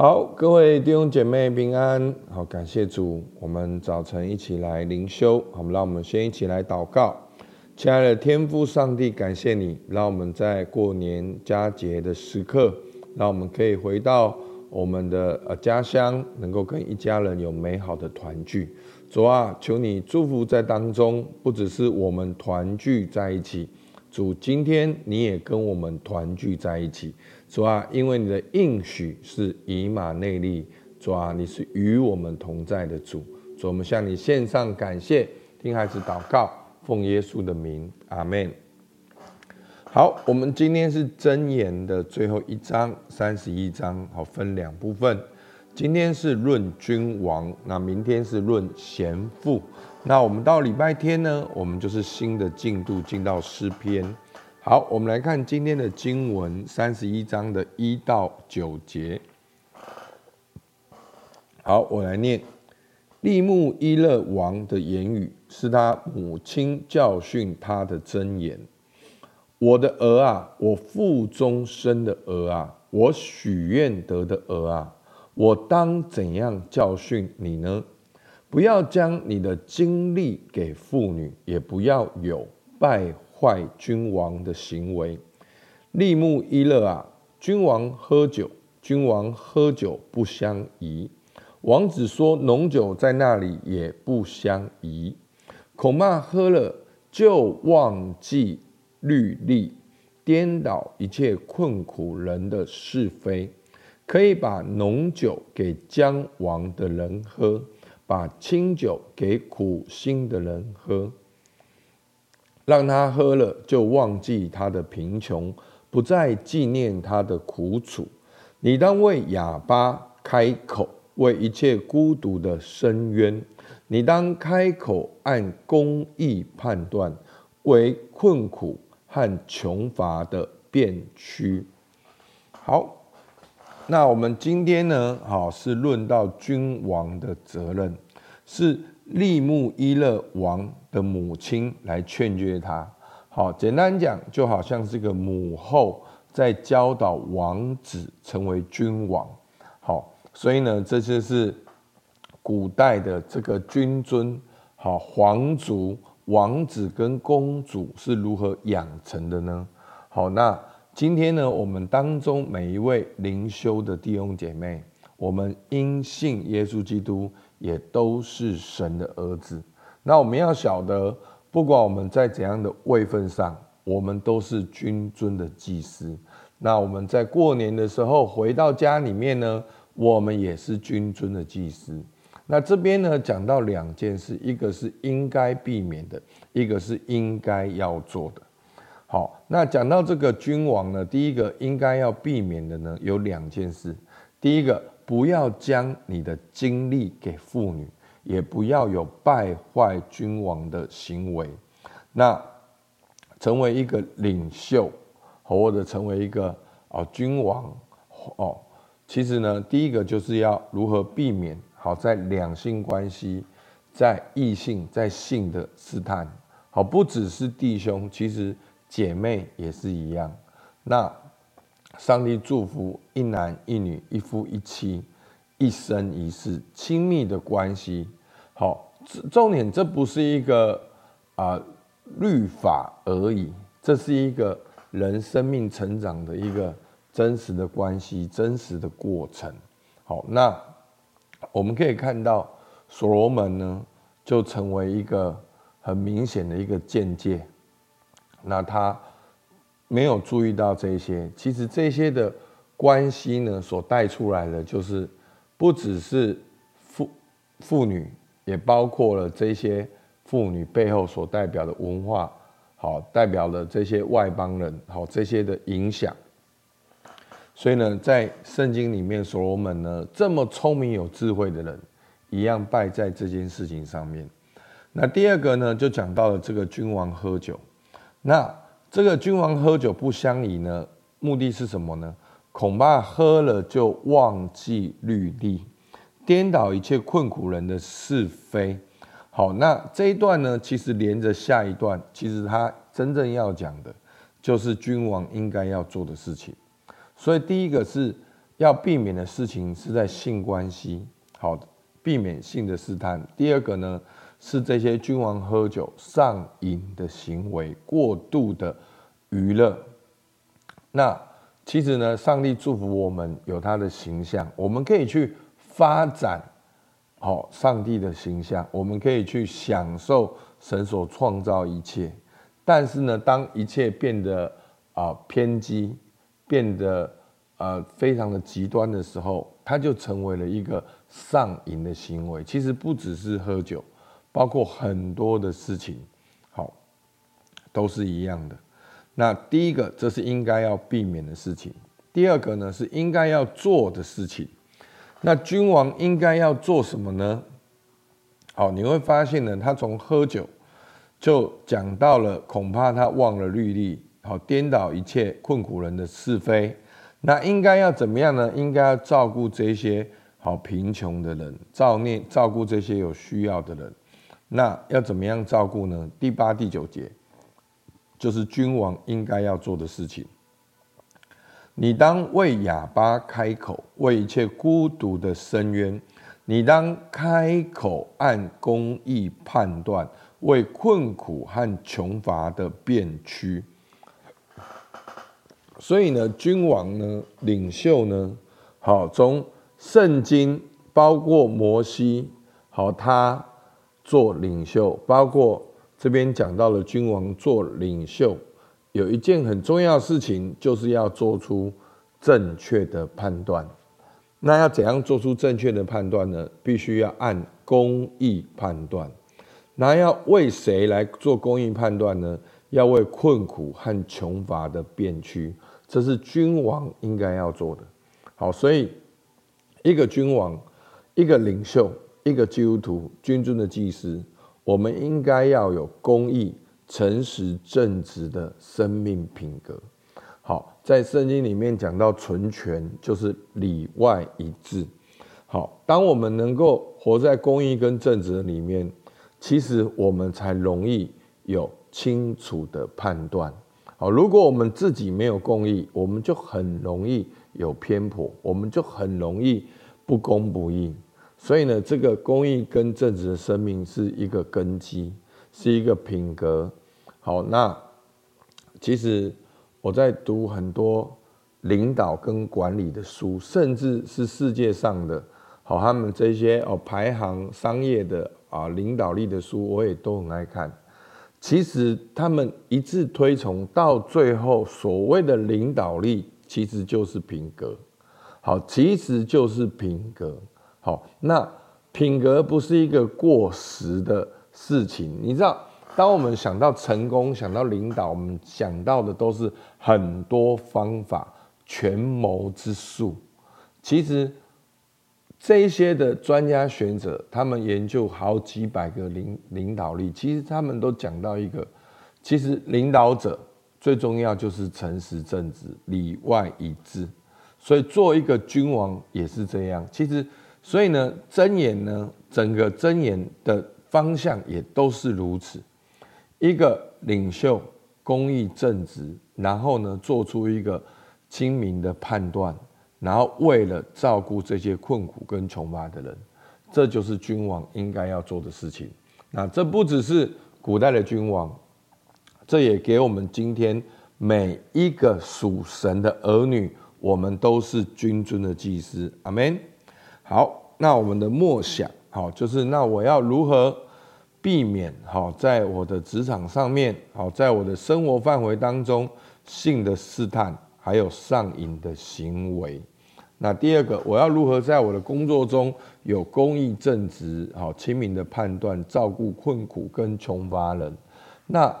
好，各位弟兄姐妹平安。好，感谢主，我们早晨一起来灵修。好，让我们先一起来祷告。亲爱的天父上帝，感谢你，让我们在过年佳节的时刻，让我们可以回到我们的呃家乡，能够跟一家人有美好的团聚。主啊，求你祝福在当中，不只是我们团聚在一起。主，今天你也跟我们团聚在一起。主啊，因为你的应许是以马内利，主啊，你是与我们同在的主。主，我们向你献上感谢，听孩子祷告，奉耶稣的名，阿门。好，我们今天是箴言的最后一章，三十一章，好，分两部分。今天是论君王，那明天是论贤妇。那我们到礼拜天呢，我们就是新的进度，进到诗篇。好，我们来看今天的经文，三十一章的一到九节。好，我来念：利木伊勒王的言语是他母亲教训他的箴言。我的儿啊，我腹中生的儿啊，我许愿得的儿啊，我当怎样教训你呢？不要将你的精力给妇女，也不要有败。坏君王的行为，利木伊勒啊，君王喝酒，君王喝酒不相宜。王子说浓酒在那里也不相宜，恐怕喝了就忘记律例，颠倒一切困苦人的是非。可以把浓酒给将亡的人喝，把清酒给苦心的人喝。让他喝了，就忘记他的贫穷，不再纪念他的苦楚。你当为哑巴开口，为一切孤独的深渊。你当开口按公义判断，为困苦和穷乏的变区。好，那我们今天呢？好，是论到君王的责任，是利木伊勒王的母亲来劝诫他，好，简单讲，就好像是个母后在教导王子成为君王，好，所以呢，这就是古代的这个君尊，好，皇族王子跟公主是如何养成的呢？好，那今天呢，我们当中每一位灵修的弟兄姐妹，我们因信耶稣基督，也都是神的儿子。那我们要晓得，不管我们在怎样的位分上，我们都是君尊的祭司。那我们在过年的时候回到家里面呢，我们也是君尊的祭司。那这边呢，讲到两件事，一个是应该避免的，一个是应该要做的。好，那讲到这个君王呢，第一个应该要避免的呢，有两件事。第一个，不要将你的精力给妇女。也不要有败坏君王的行为。那成为一个领袖，或者成为一个哦君王哦，其实呢，第一个就是要如何避免好在两性关系，在异性在性的试探。好，不只是弟兄，其实姐妹也是一样。那上帝祝福一男一女，一夫一妻，一生一世亲密的关系。好，重点这不是一个啊、律法而已，这是一个人生命成长的一个真实的关系，真实的过程。好，那我们可以看到所罗门呢，就成为一个很明显的一个见解。那他没有注意到这些，其实这些的关系呢，所带出来的就是不只是妇妇女。也包括了这些妇女背后所代表的文化，好，代表了这些外邦人，好，这些的影响。所以呢，在圣经里面，所罗门呢这么聪明有智慧的人，一样败在这件事情上面。那第二个呢，就讲到了这个君王喝酒。那这个君王喝酒不相宜呢，目的是什么呢？恐怕喝了就忘记律例。颠倒一切困苦人的是非，好，那这一段呢，其实连着下一段，其实他真正要讲的，就是君王应该要做的事情。所以第一个是要避免的事情是在性关系，好，避免性的试探。第二个呢，是这些君王喝酒上瘾的行为，过度的娱乐。那其实呢，上帝祝福我们有他的形象，我们可以去发展好上帝的形象，我们可以去享受神所创造一切。但是呢，当一切变得啊、偏激，变得呃非常的极端的时候，它就成为了一个上瘾的行为。其实不只是喝酒，包括很多的事情，好，都是一样的。那第一个，这是应该要避免的事情；第二个呢，是应该要做的事情。那君王应该要做什么呢？好，你会发现呢，他从喝酒。就讲到了，恐怕他忘了律例，好颠倒一切困苦人的是非。那应该要怎么样呢？应该要照顾这些好贫穷的人，照念照顾这些有需要的人。那要怎么样照顾呢？第八、第九节就是君王应该要做的事情。你当为哑巴开口，为一切孤独的深渊。你当开口按公义判断。为困苦和穷乏的变屈，所以呢，君王呢，领袖呢，好，从圣经包括摩西，好，他做领袖，包括这边讲到了君王做领袖，有一件很重要的事情，就是要做出正确的判断。那要怎样做出正确的判断呢？必须要按公义判断。那要为谁来做公义判断呢？要为困苦和穷乏的变区，这是君王应该要做的。好，所以一个君王、一个领袖、一个基督徒、君尊的祭司，我们应该要有公义、诚实、正直的生命品格。好，在圣经里面讲到纯全，就是里外一致。好，当我们能够活在公义跟正直的里面。其实我们才容易有清楚的判断。好，如果我们自己没有公义，我们就很容易有偏颇，我们就很容易不公不义。所以呢，这个公益跟正直的生命是一个根基，是一个品格。好，那其实我在读很多领导跟管理的书，甚至是世界上的，好，他们这些哦排行商业的。啊，领导力的书我也都很爱看。其实他们一致推崇到最后，所谓的领导力其实就是品格。好，其实就是品格。好，那品格不是一个过时的事情。你知道，当我们想到成功、想到领导，我们想到的都是很多方法、权谋之术。其实。这些的专家学者，他们研究好几百个领领导力，其实他们都讲到一个，其实领导者最重要就是诚实正直、里外一致。所以做一个君王也是这样。其实，所以呢，箴言呢，整个箴言的方向也都是如此。一个领袖公义正直，然后呢，做出一个精明的判断。然后为了照顾这些困苦跟穷乏的人，这就是君王应该要做的事情。那这不只是古代的君王，这也给我们今天每一个属神的儿女，我们都是君尊的祭司。阿门。好，那我们的默想，好，就是那我要如何避免好，在我的职场上面，好，在我的生活范围当中，性的试探。还有上瘾的行为。那第二个，我要如何在我的工作中有公义正直、好亲民的判断，照顾困苦跟穷乏人？那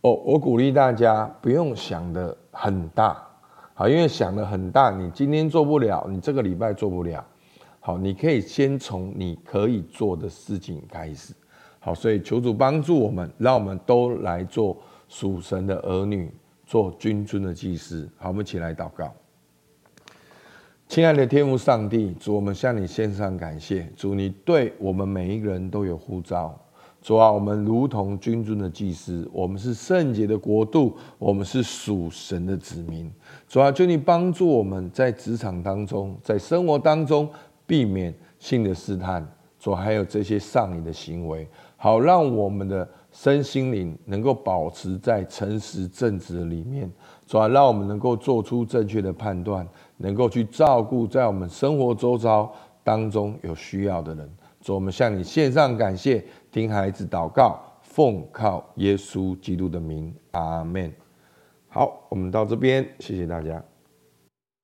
我我鼓励大家不用想的很大，好，因为想得很大，你今天做不了，你这个礼拜做不了。好，你可以先从你可以做的事情开始。好，所以求主帮助我们，让我们都来做属神的儿女。做君尊的祭司，好，我们一起来祷告。亲爱的天父上帝，主，我们向你献上感谢。主，你对我们每一个人都有呼召。主啊，我们如同君尊的祭司，我们是圣洁的国度，我们是属神的子民。主啊，求你帮助我们在职场当中，在生活当中避免性的试探，主还有这些上瘾的行为，好让我们的身心灵能够保持在诚实正直的里面。主啊，让我们能够做出正确的判断，能够去照顾在我们生活周遭当中有需要的人。主，我们向你献上感谢，听孩子祷告，奉靠耶稣基督的名，阿门。好，我们到这边，谢谢大家。